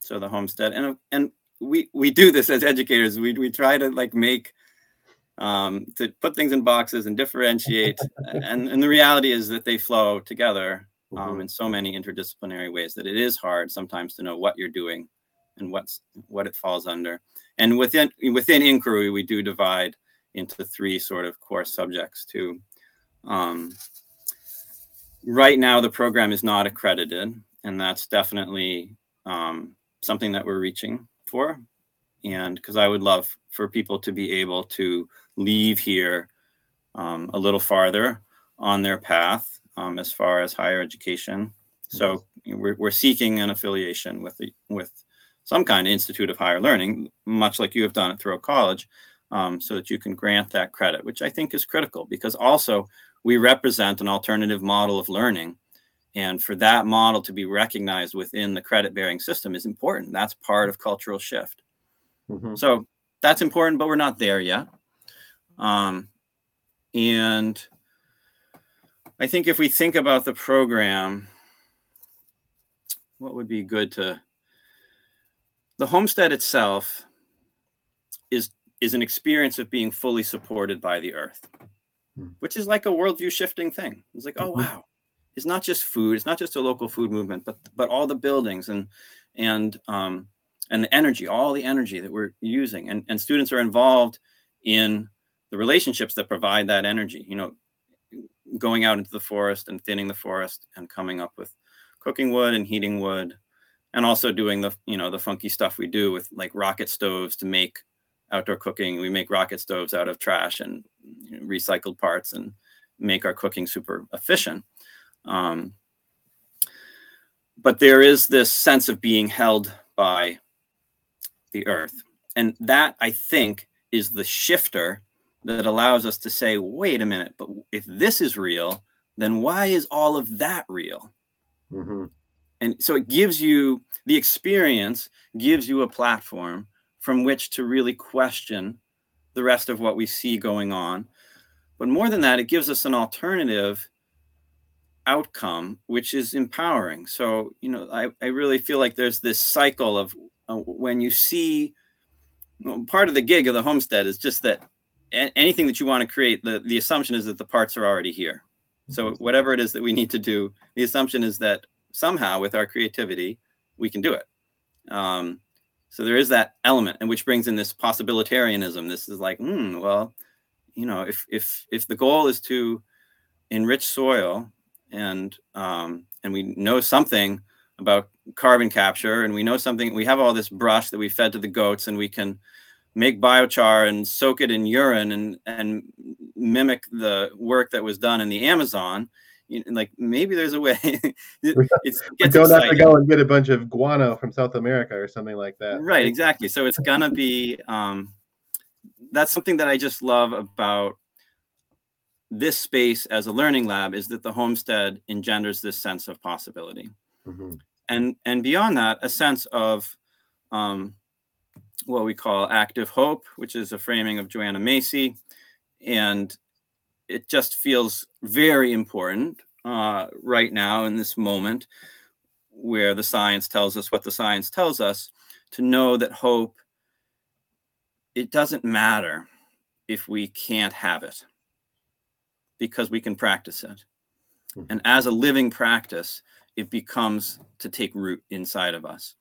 So the homestead, and and we we do this as educators. We we try to like make um, to put things in boxes and differentiate. and and the reality is that they flow together um, mm-hmm. in so many interdisciplinary ways that it is hard sometimes to know what you're doing and what's what it falls under. And within within inquiry, we do divide into three sort of core subjects too. Um, right now, the program is not accredited, and that's definitely um, something that we're reaching for. And because I would love for people to be able to leave here um, a little farther on their path um, as far as higher education. So we're, we're seeking an affiliation with the with some kind of institute of higher learning, much like you have done it through a college, um, so that you can grant that credit, which I think is critical because also we represent an alternative model of learning. And for that model to be recognized within the credit bearing system is important. That's part of cultural shift. Mm-hmm. So that's important, but we're not there yet. Um, and I think if we think about the program, what would be good to the homestead itself is is an experience of being fully supported by the earth. Which is like a worldview shifting thing. It's like, oh mm-hmm. wow, it's not just food, it's not just a local food movement, but but all the buildings and and um, and the energy, all the energy that we're using, and and students are involved in the relationships that provide that energy. You know, going out into the forest and thinning the forest and coming up with cooking wood and heating wood and also doing the you know the funky stuff we do with like rocket stoves to make outdoor cooking. We make rocket stoves out of trash and you know, recycled parts and make our cooking super efficient. Um, but there is this sense of being held by the earth. And that, I think, is the shifter that allows us to say, wait a minute, but if this is real, then why is all of that real? Mm-hmm. And so it gives you the experience, gives you a platform from which to really question the rest of what we see going on. But more than that, it gives us an alternative outcome, which is empowering. So, you know, I, I really feel like there's this cycle of uh, when you see well, part of the gig of the homestead is just that a- anything that you want to create, the, the assumption is that the parts are already here. So, mm-hmm. whatever it is that we need to do, the assumption is that somehow with our creativity, we can do it. Um, so there is that element, and which brings in this possibilitarianism. This is like, hmm, well, you know, if if if the goal is to enrich soil, and um, and we know something about carbon capture, and we know something, we have all this brush that we fed to the goats, and we can make biochar and soak it in urine and and mimic the work that was done in the Amazon you know, like maybe there's a way. it's we don't exciting. have to go and get a bunch of guano from South America or something like that. Right, exactly. So it's gonna be. Um, that's something that I just love about this space as a learning lab is that the homestead engenders this sense of possibility, mm-hmm. and and beyond that, a sense of um, what we call active hope, which is a framing of Joanna Macy, and it just feels very important uh, right now in this moment where the science tells us what the science tells us to know that hope it doesn't matter if we can't have it because we can practice it hmm. and as a living practice it becomes to take root inside of us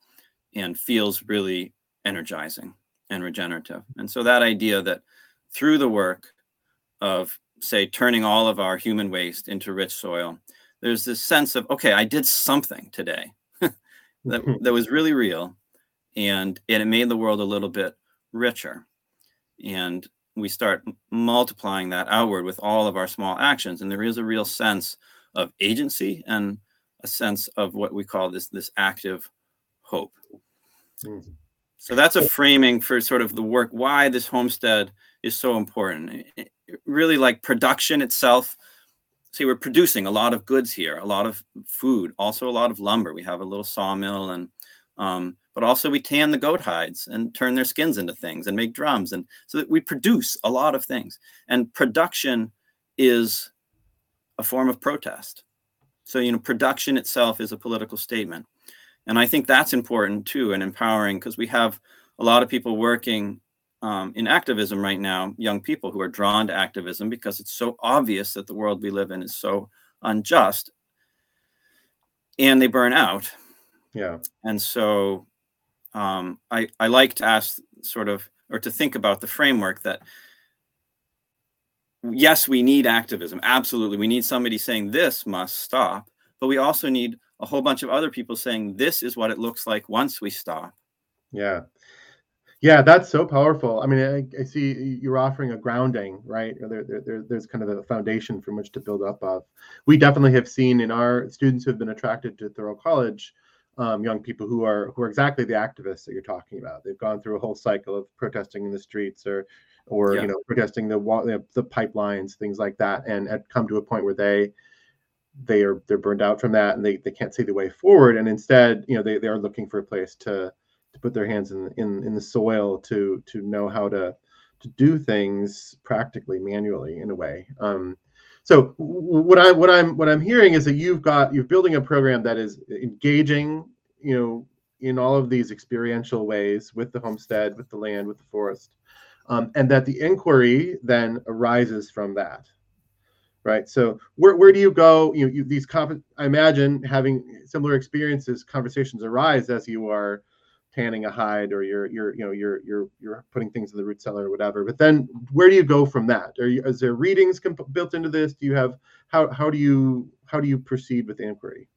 and feels really energizing and regenerative and so that idea that through the work of say turning all of our human waste into rich soil there's this sense of okay i did something today that, that was really real and, and it made the world a little bit richer and we start multiplying that outward with all of our small actions and there is a real sense of agency and a sense of what we call this this active hope mm-hmm. so that's a framing for sort of the work why this homestead is so important really like production itself see we're producing a lot of goods here a lot of food also a lot of lumber we have a little sawmill and um, but also we tan the goat hides and turn their skins into things and make drums and so that we produce a lot of things and production is a form of protest. So, you know, production itself is a political statement. And I think that's important too and empowering because we have a lot of people working um, in activism right now, young people who are drawn to activism because it's so obvious that the world we live in is so unjust and they burn out. Yeah. And so um, I, I like to ask sort of, or to think about the framework that yes, we need activism. Absolutely. We need somebody saying this must stop, but we also need a whole bunch of other people saying this is what it looks like once we stop. Yeah. Yeah, that's so powerful. I mean, I, I see you're offering a grounding, right? There, there, there, there's kind of a foundation from which to build up of. We definitely have seen in our students who have been attracted to Thoreau College, um, young people who are who are exactly the activists that you're talking about. They've gone through a whole cycle of protesting in the streets or or yeah. you know protesting the, the the pipelines, things like that, and had come to a point where they they are they're burned out from that and they, they can't see the way forward and instead you know they, they are looking for a place to to put their hands in in, in the soil to to know how to to do things practically manually in a way um, so what i what i'm what i'm hearing is that you've got you're building a program that is engaging you know in all of these experiential ways with the homestead with the land with the forest um, and that the inquiry then arises from that right? So where, where do you go? You know, you, these I imagine having similar experiences, conversations arise as you are tanning a hide or you're you're you know you're you're you're putting things in the root cellar or whatever. But then where do you go from that? Are you is there readings comp- built into this? Do you have how how do you how do you proceed with the inquiry?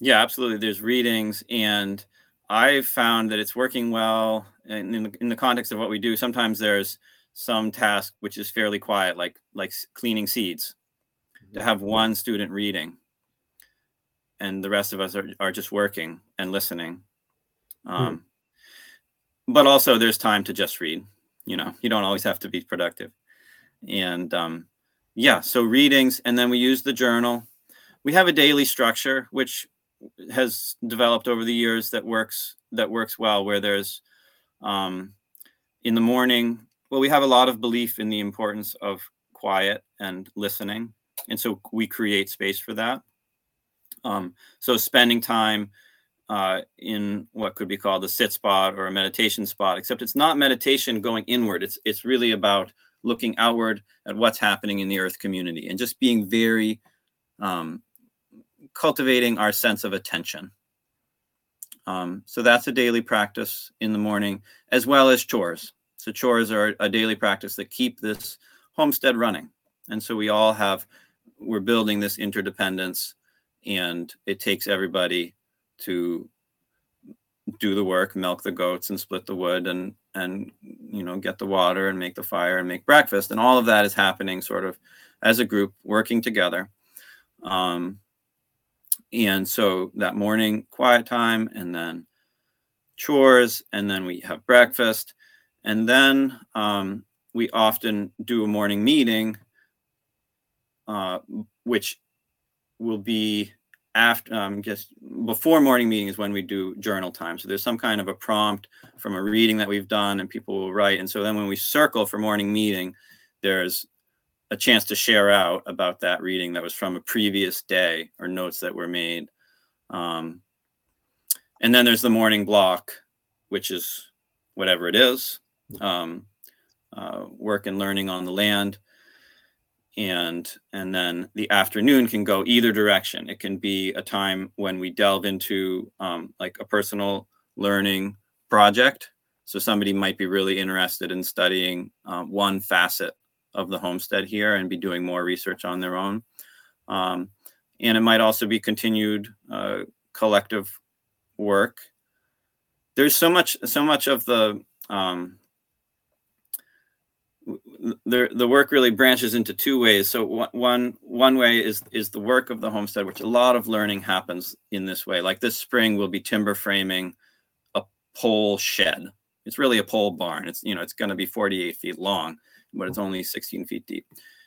Yeah, absolutely. There's readings and I've found that it's working well in, in the, in the context of what we do. Sometimes there's some task which is fairly quiet, like like cleaning seeds, to have mm-hmm. one student reading, and the rest of us are, are just working and listening. Hmm. Um. But also, there's time to just read. You know, you don't always have to be productive. And um, yeah, so readings, and then we use the journal. We have a daily structure which has developed over the years that works that works well. Where there's um, in the morning well, we have a lot of belief in the importance of quiet and listening. And so we create space for that. Um, so spending time uh, in what could be called a sit spot or a meditation spot, except it's not meditation going inward. It's it's really about looking outward at what's happening in the earth community and just being very um, cultivating our sense of attention. Um, so that's a daily practice in the morning, as well as chores. So chores are a daily practice that keep this homestead running. And so we all have, we're building this interdependence and it takes everybody to do the work, milk the goats and split the wood and, and, you know, get the water and make the fire and make breakfast. And all of that is happening sort of as a group working together. Um, and so that morning quiet time and then chores and then we have breakfast and then um, we often do a morning meeting, uh, which will be after um, just before morning meeting is when we do journal time. So there's some kind of a prompt from a reading that we've done, and people will write. And so then when we circle for morning meeting, there's a chance to share out about that reading that was from a previous day or notes that were made. Um, and then there's the morning block, which is whatever it is um, uh, work and learning on the land and and then the afternoon can go either direction. It can be a time when we delve into um, like a personal learning project. So somebody might be really interested in studying um, one facet of the homestead here and be doing more research on their own. Um, and it might also be continued uh, collective work. There's so much so much of the um, the the work really branches into two ways. So one one way is is the work of the homestead, which a lot of learning happens in this way. Like this spring, we'll be timber framing a pole shed. It's really a pole barn. It's you know it's going to be 48 feet long, but it's only 16 feet deep.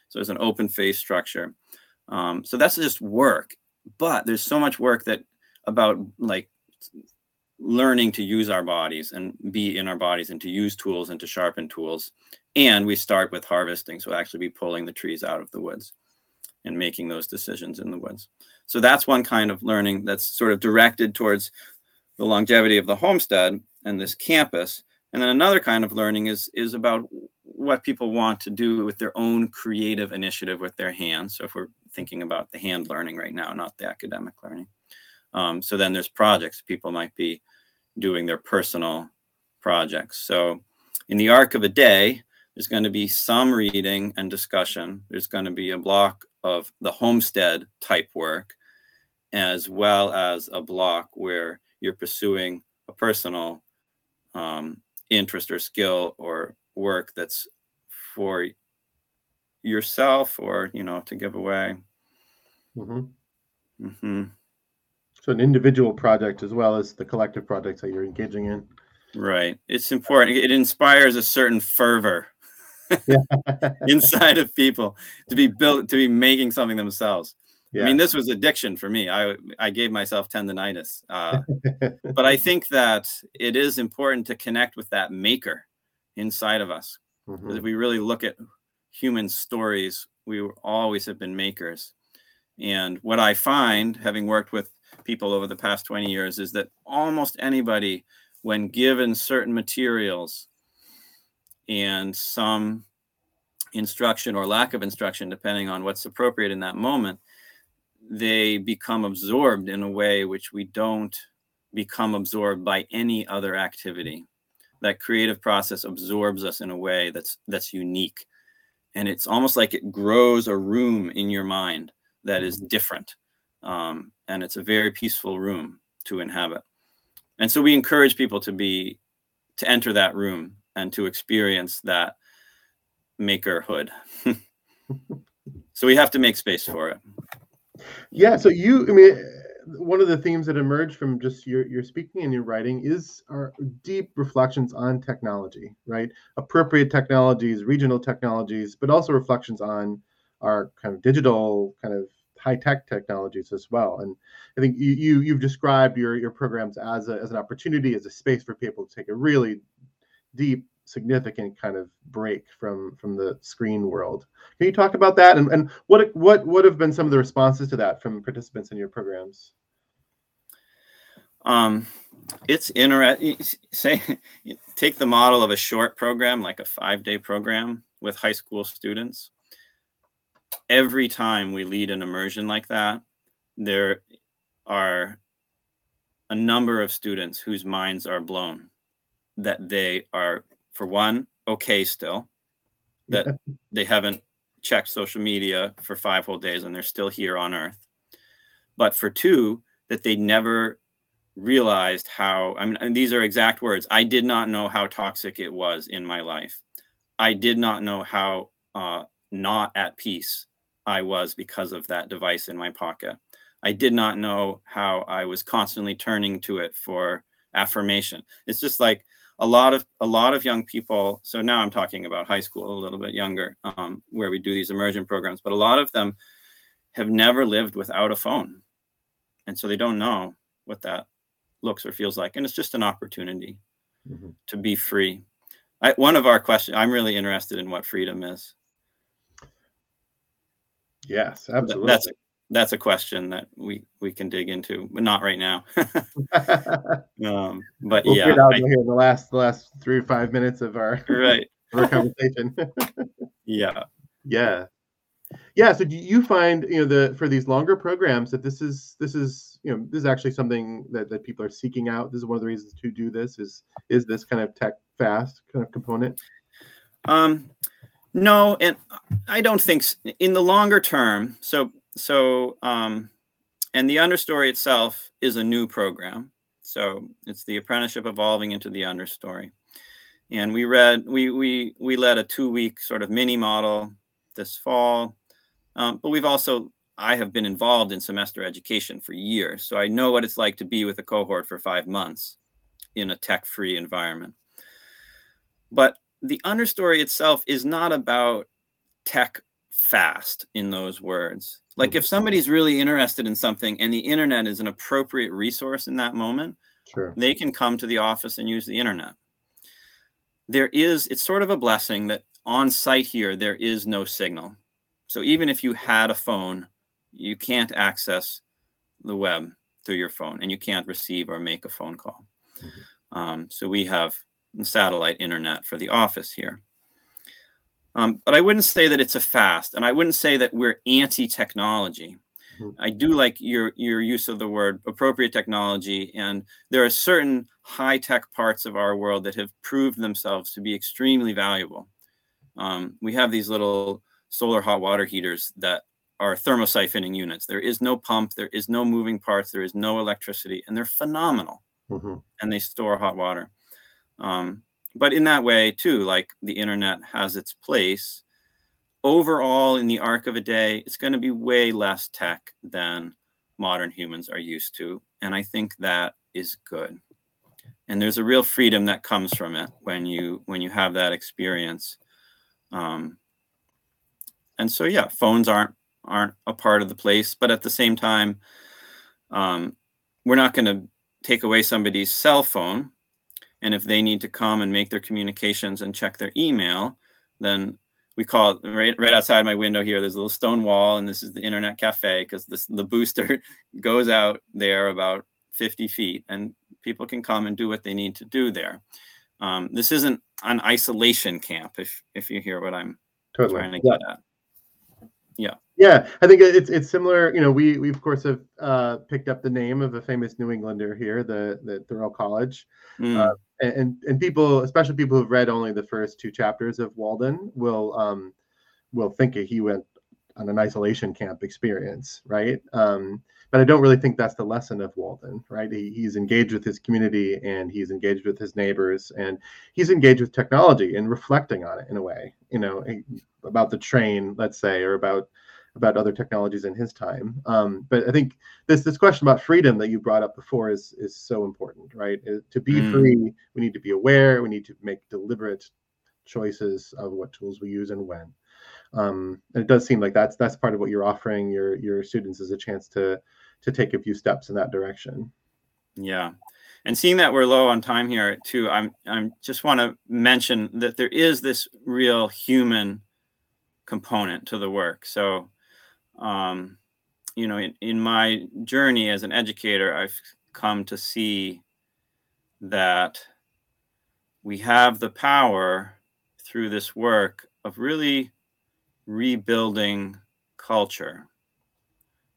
So it's an open face structure. Um, so that's just work. But there's so much work that about like learning to use our bodies and be in our bodies and to use tools and to sharpen tools and we start with harvesting so we'll actually be pulling the trees out of the woods and making those decisions in the woods. So that's one kind of learning that's sort of directed towards the longevity of the homestead and this campus. And then another kind of learning is is about what people want to do with their own creative initiative with their hands. So if we're thinking about the hand learning right now, not the academic learning. Um, so then there's projects people might be doing their personal projects. So in the arc of a day, there's going to be some reading and discussion. There's going to be a block of the homestead type work, as well as a block where you're pursuing a personal um, interest or skill or work that's for yourself or you know to give away. Mm-hmm. Mm-hmm. So an individual project as well as the collective projects that you're engaging in. Right. It's important. It inspires a certain fervor inside of people to be built to be making something themselves. Yeah. I mean, this was addiction for me. I I gave myself tendonitis, uh, but I think that it is important to connect with that maker inside of us. Mm-hmm. If we really look at human stories, we always have been makers. And what I find, having worked with people over the past 20 years, is that almost anybody, when given certain materials and some instruction or lack of instruction, depending on what's appropriate in that moment, they become absorbed in a way which we don't become absorbed by any other activity. That creative process absorbs us in a way that's that's unique. And it's almost like it grows a room in your mind that is mm-hmm. different. Um, and it's a very peaceful room to inhabit. And so we encourage people to be to enter that room and to experience that makerhood. so we have to make space for it. Yeah. So you, I mean, one of the themes that emerge from just your your speaking and your writing is our deep reflections on technology, right? Appropriate technologies, regional technologies, but also reflections on our kind of digital kind of high tech technologies as well. And I think you, you you've described your your programs as a, as an opportunity, as a space for people to take a really deep significant kind of break from from the screen world. Can you talk about that and, and what what what have been some of the responses to that from participants in your programs? Um, it's interesting. Say, take the model of a short program, like a five day program with high school students. Every time we lead an immersion like that, there are a number of students whose minds are blown that they are for one, okay still, that they haven't checked social media for five whole days and they're still here on Earth. But for two, that they never realized how, I mean, these are exact words. I did not know how toxic it was in my life. I did not know how uh, not at peace I was because of that device in my pocket. I did not know how I was constantly turning to it for affirmation. It's just like a lot of a lot of young people so now i'm talking about high school a little bit younger um, where we do these immersion programs but a lot of them have never lived without a phone and so they don't know what that looks or feels like and it's just an opportunity mm-hmm. to be free I, one of our questions i'm really interested in what freedom is yes absolutely that's that's a question that we we can dig into, but not right now. um, but we'll yeah, out I, here the last the last three or five minutes of our right our conversation. yeah, yeah, yeah. So do you find you know the for these longer programs that this is this is you know this is actually something that that people are seeking out. This is one of the reasons to do this is is this kind of tech fast kind of component. Um, no, and I don't think in the longer term. So so um, and the understory itself is a new program. So it's the apprenticeship evolving into the understory. And we read we we we led a two week sort of mini model this fall. Um, but we've also i have been involved in semester education for years so i know what it's like to be with a cohort for five months in a tech free environment. But the understory itself is not about tech fast in those words like if somebody's really interested in something and the internet is an appropriate resource in that moment, sure. they can come to the office and use the internet. There is, it's sort of a blessing that on site here, there is no signal. So even if you had a phone, you can't access the web through your phone and you can't receive or make a phone call. Mm-hmm. Um, so we have satellite internet for the office here. Um, but I wouldn't say that it's a fast, and I wouldn't say that we're anti-technology. Mm-hmm. I do like your your use of the word appropriate technology, and there are certain high-tech parts of our world that have proved themselves to be extremely valuable. Um, we have these little solar hot water heaters that are thermosiphoning units. There is no pump, there is no moving parts, there is no electricity, and they're phenomenal. Mm-hmm. And they store hot water. Um, but in that way, too, like the internet has its place. Overall, in the arc of a day, it's going to be way less tech than modern humans are used to. And I think that is good. And there's a real freedom that comes from it when you when you have that experience. Um, and so yeah, phones aren't aren't a part of the place, but at the same time, um, we're not going to take away somebody's cell phone and if they need to come and make their communications and check their email, then we call it right, right outside my window here. There's a little stone wall, and this is the internet cafe because the booster goes out there about 50 feet, and people can come and do what they need to do there. Um, this isn't an isolation camp, if if you hear what I'm totally. trying to get at. Yeah. Yeah, I think it's it's similar. You know, we we of course have uh, picked up the name of a famous New Englander here, the the Thoreau College, mm. uh, and and people, especially people who've read only the first two chapters of Walden, will um, will think he went on an isolation camp experience, right? Um, but I don't really think that's the lesson of Walden, right? He, he's engaged with his community and he's engaged with his neighbors and he's engaged with technology and reflecting on it in a way, you know, about the train, let's say, or about about other technologies in his time. Um, but I think this this question about freedom that you brought up before is is so important, right? Uh, to be mm. free, we need to be aware. We need to make deliberate choices of what tools we use and when. Um, and it does seem like that's that's part of what you're offering your your students is a chance to to take a few steps in that direction. Yeah. And seeing that we're low on time here too, I'm I'm just want to mention that there is this real human component to the work. So um, you know, in, in my journey as an educator, I've come to see that we have the power through this work of really rebuilding culture.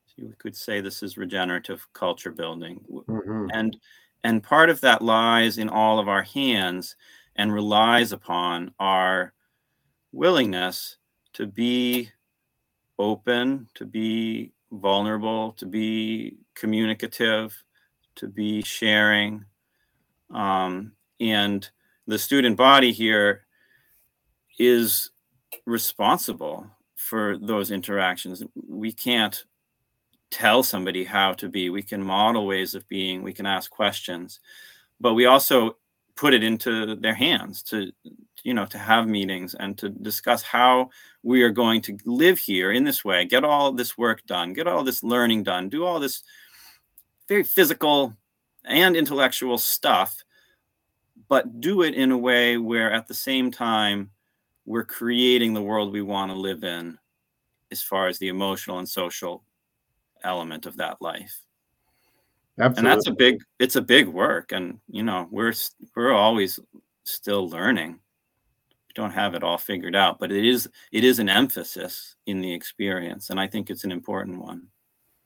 So you could say this is regenerative culture building. Mm-hmm. And and part of that lies in all of our hands and relies upon our willingness to be open, to be vulnerable, to be communicative, to be sharing. Um, and the student body here is responsible for those interactions. We can't tell somebody how to be. We can model ways of being, we can ask questions, but we also put it into their hands to you know to have meetings and to discuss how we are going to live here in this way get all this work done get all this learning done do all this very physical and intellectual stuff but do it in a way where at the same time we're creating the world we want to live in as far as the emotional and social element of that life Absolutely. And that's a big it's a big work and you know we're we're always still learning. We don't have it all figured out, but it is it is an emphasis in the experience and I think it's an important one.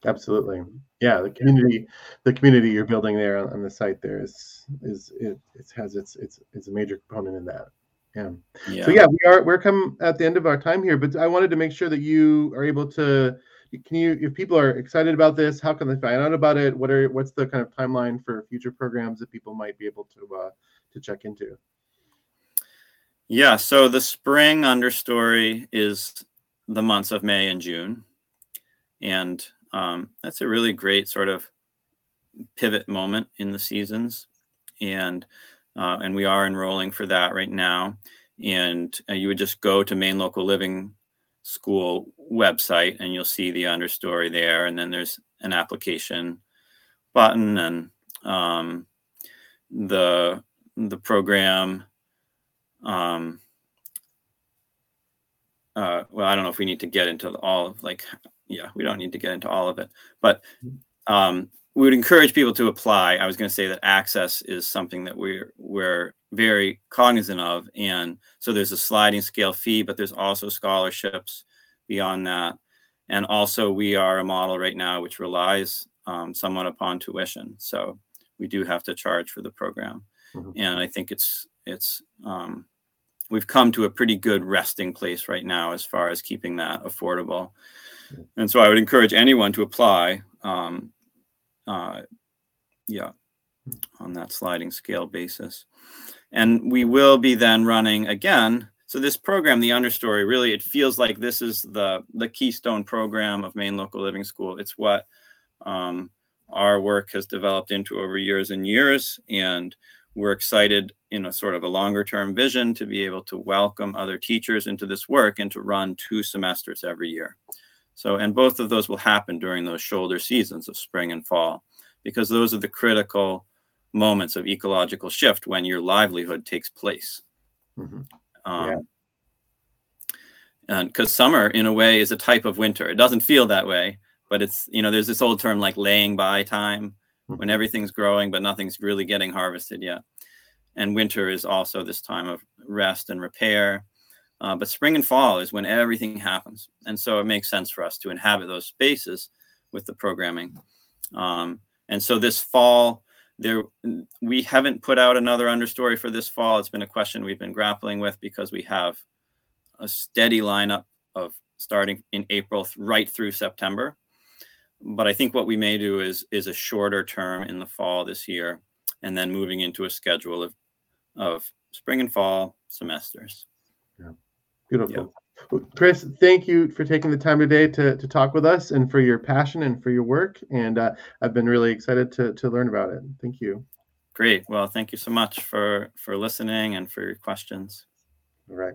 Absolutely. Yeah, the community the community you're building there on, on the site there is is it, it has its it's it's a major component in that. Yeah. yeah. So yeah, we are we're come at the end of our time here, but I wanted to make sure that you are able to can you if people are excited about this how can they find out about it? What are what's the kind of timeline for future programs that people might be able to uh, to check into? Yeah so the spring understory is the months of may and june. And um, that's a really great sort of pivot moment in the seasons. And uh, and we are enrolling for that right now. And uh, you would just go to maine local living school website and you'll see the understory there. And then there's an application button and um, the the program um, uh, well, I don't know if we need to get into all of like, yeah, we don't need to get into all of it, but um, we would encourage people to apply. I was going to say that access is something that we're we're very cognizant of, and so there's a sliding scale fee, but there's also scholarships beyond that, and also we are a model right now which relies um, somewhat upon tuition, so we do have to charge for the program, mm-hmm. and I think it's it's um, we've come to a pretty good resting place right now as far as keeping that affordable. And so I would encourage anyone to apply. Um, uh, yeah, on that sliding scale basis. And we will be then running again. So this program, the understory, really it feels like this is the the keystone program of Maine Local Living School. It's what um, our work has developed into over years and years, and we're excited in a sort of a longer term vision to be able to welcome other teachers into this work and to run two semesters every year. So, and both of those will happen during those shoulder seasons of spring and fall, because those are the critical moments of ecological shift when your livelihood takes place. Mm-hmm. Um, yeah. And because summer, in a way, is a type of winter. It doesn't feel that way, but it's, you know, there's this old term like laying by time when mm-hmm. everything's growing, but nothing's really getting harvested yet. And winter is also this time of rest and repair. Uh, but spring and fall is when everything happens. And so it makes sense for us to inhabit those spaces with the programming. Um, and so this fall, there we haven't put out another understory for this fall. It's been a question we've been grappling with because we have a steady lineup of starting in April right through September but I think what we may do is is a shorter term in the fall this year, and then moving into a schedule of of spring and fall semesters. Yeah, beautiful. Chris, thank you for taking the time today to, to talk with us and for your passion and for your work. And uh, I've been really excited to, to learn about it. Thank you. Great. Well, thank you so much for for listening and for your questions. All right.